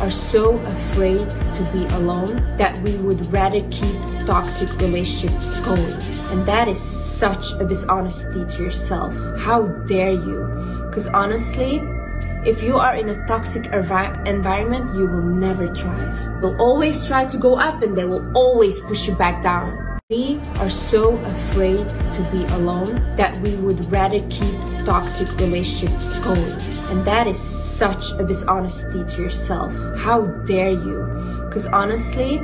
are so afraid to be alone that we would rather keep toxic relationships going. And that is such a dishonesty to yourself. How dare you? Because honestly, if you are in a toxic envi- environment, you will never thrive. You'll always try to go up and they will always push you back down. We are so afraid to be alone that we would rather keep toxic relationships going. And that is such a dishonesty to yourself. How dare you? Because honestly,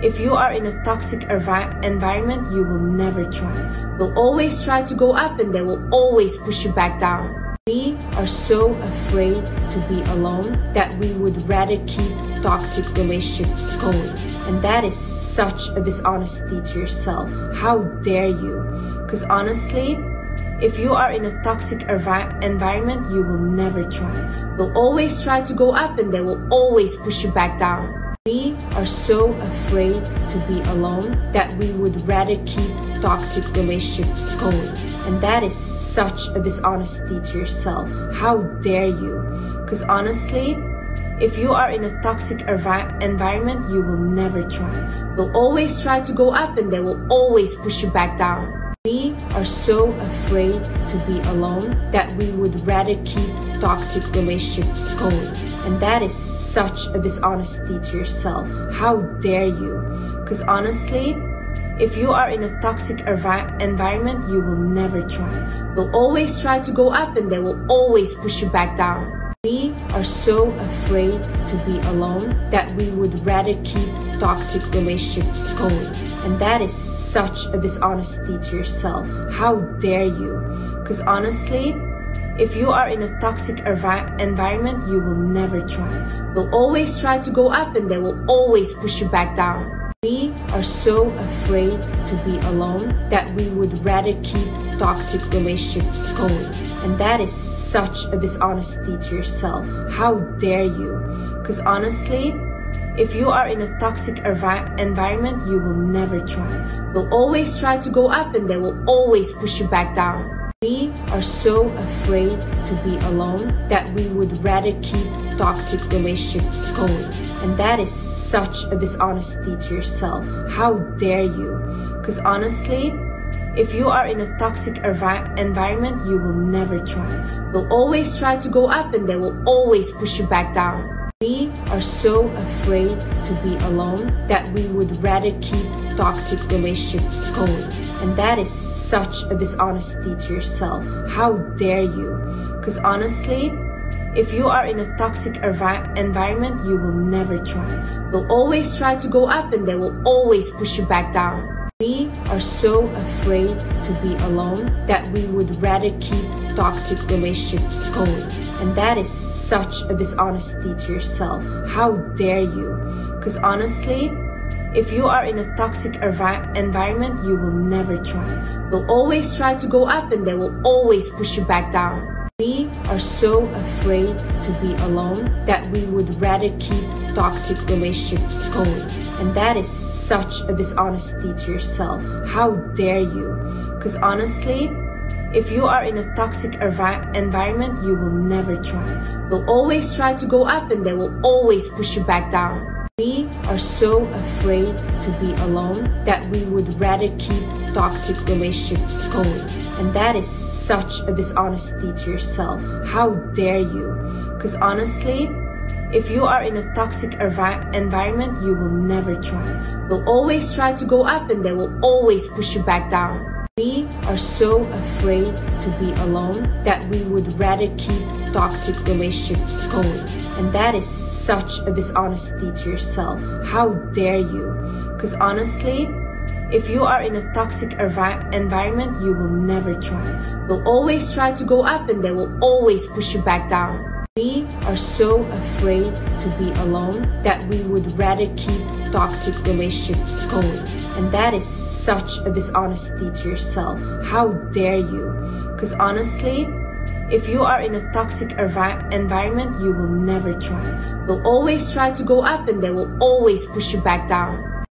if you are in a toxic envi- environment, you will never thrive. You'll always try to go up and they will always push you back down. We are so afraid to be alone that we would rather keep toxic relationships going. And that is such a dishonesty to yourself. How dare you? Because honestly, if you are in a toxic envi- environment, you will never thrive. You'll always try to go up and they will always push you back down. We are so afraid to be alone that we would rather keep toxic relationships going. And that is such a dishonesty to yourself. How dare you? Because honestly, if you are in a toxic envi- environment, you will never thrive. You'll always try to go up and they will always push you back down. We are so afraid to be alone that we would rather keep toxic relationships going. And that is such a dishonesty to yourself. How dare you? Because honestly, if you are in a toxic envi- environment, you will never thrive. You'll always try to go up and they will always push you back down. We are so afraid to be alone that we would rather keep toxic relationships going. And that is such a dishonesty to yourself. How dare you? Because honestly, if you are in a toxic envi- environment, you will never thrive. You'll always try to go up and they will always push you back down. We are so afraid to be alone that we would rather keep toxic relationships going. And that is such a dishonesty to yourself. How dare you? Because honestly, if you are in a toxic envi- environment, you will never thrive. You'll always try to go up and they will always push you back down. We are so afraid to be alone that we would rather keep toxic relationships going. And that is such a dishonesty to yourself. How dare you? Because honestly, if you are in a toxic envi- environment, you will never thrive. They'll always try to go up and they will always push you back down. We are so afraid to be alone that we would rather keep toxic relationships going. And that is such a dishonesty to yourself. How dare you? Because honestly, if you are in a toxic envi- environment, you will never thrive. They'll always try to go up and they will always push you back down. We are so afraid to be alone that we would rather keep toxic relationships going. And that is such a dishonesty to yourself. How dare you? Because honestly, if you are in a toxic envi- environment, you will never thrive. They'll always try to go up and they will always push you back down. We are so afraid to be alone that we would rather keep toxic relationships going. And that is such a dishonesty to yourself. How dare you? Because honestly, if you are in a toxic envi- environment, you will never thrive. They'll always try to go up and they will always push you back down. We are so afraid to be alone that we would rather keep toxic relationships going. And that is such a dishonesty to yourself. How dare you? Because honestly, if you are in a toxic envi- environment, you will never thrive. You'll always try to go up and they will always push you back down. Are so afraid to be alone that we would rather keep toxic relationships going. And that is such a dishonesty to yourself. How dare you? Because honestly, if you are in a toxic envi- environment, you will never thrive. You'll always try to go up and they will always push you back down. We are so afraid to be alone that we would rather keep toxic relationships going. And that is such a dishonesty to yourself. How dare you? Because honestly, if you are in a toxic envi- environment, you will never thrive. You'll always try to go up and they will always push you back down.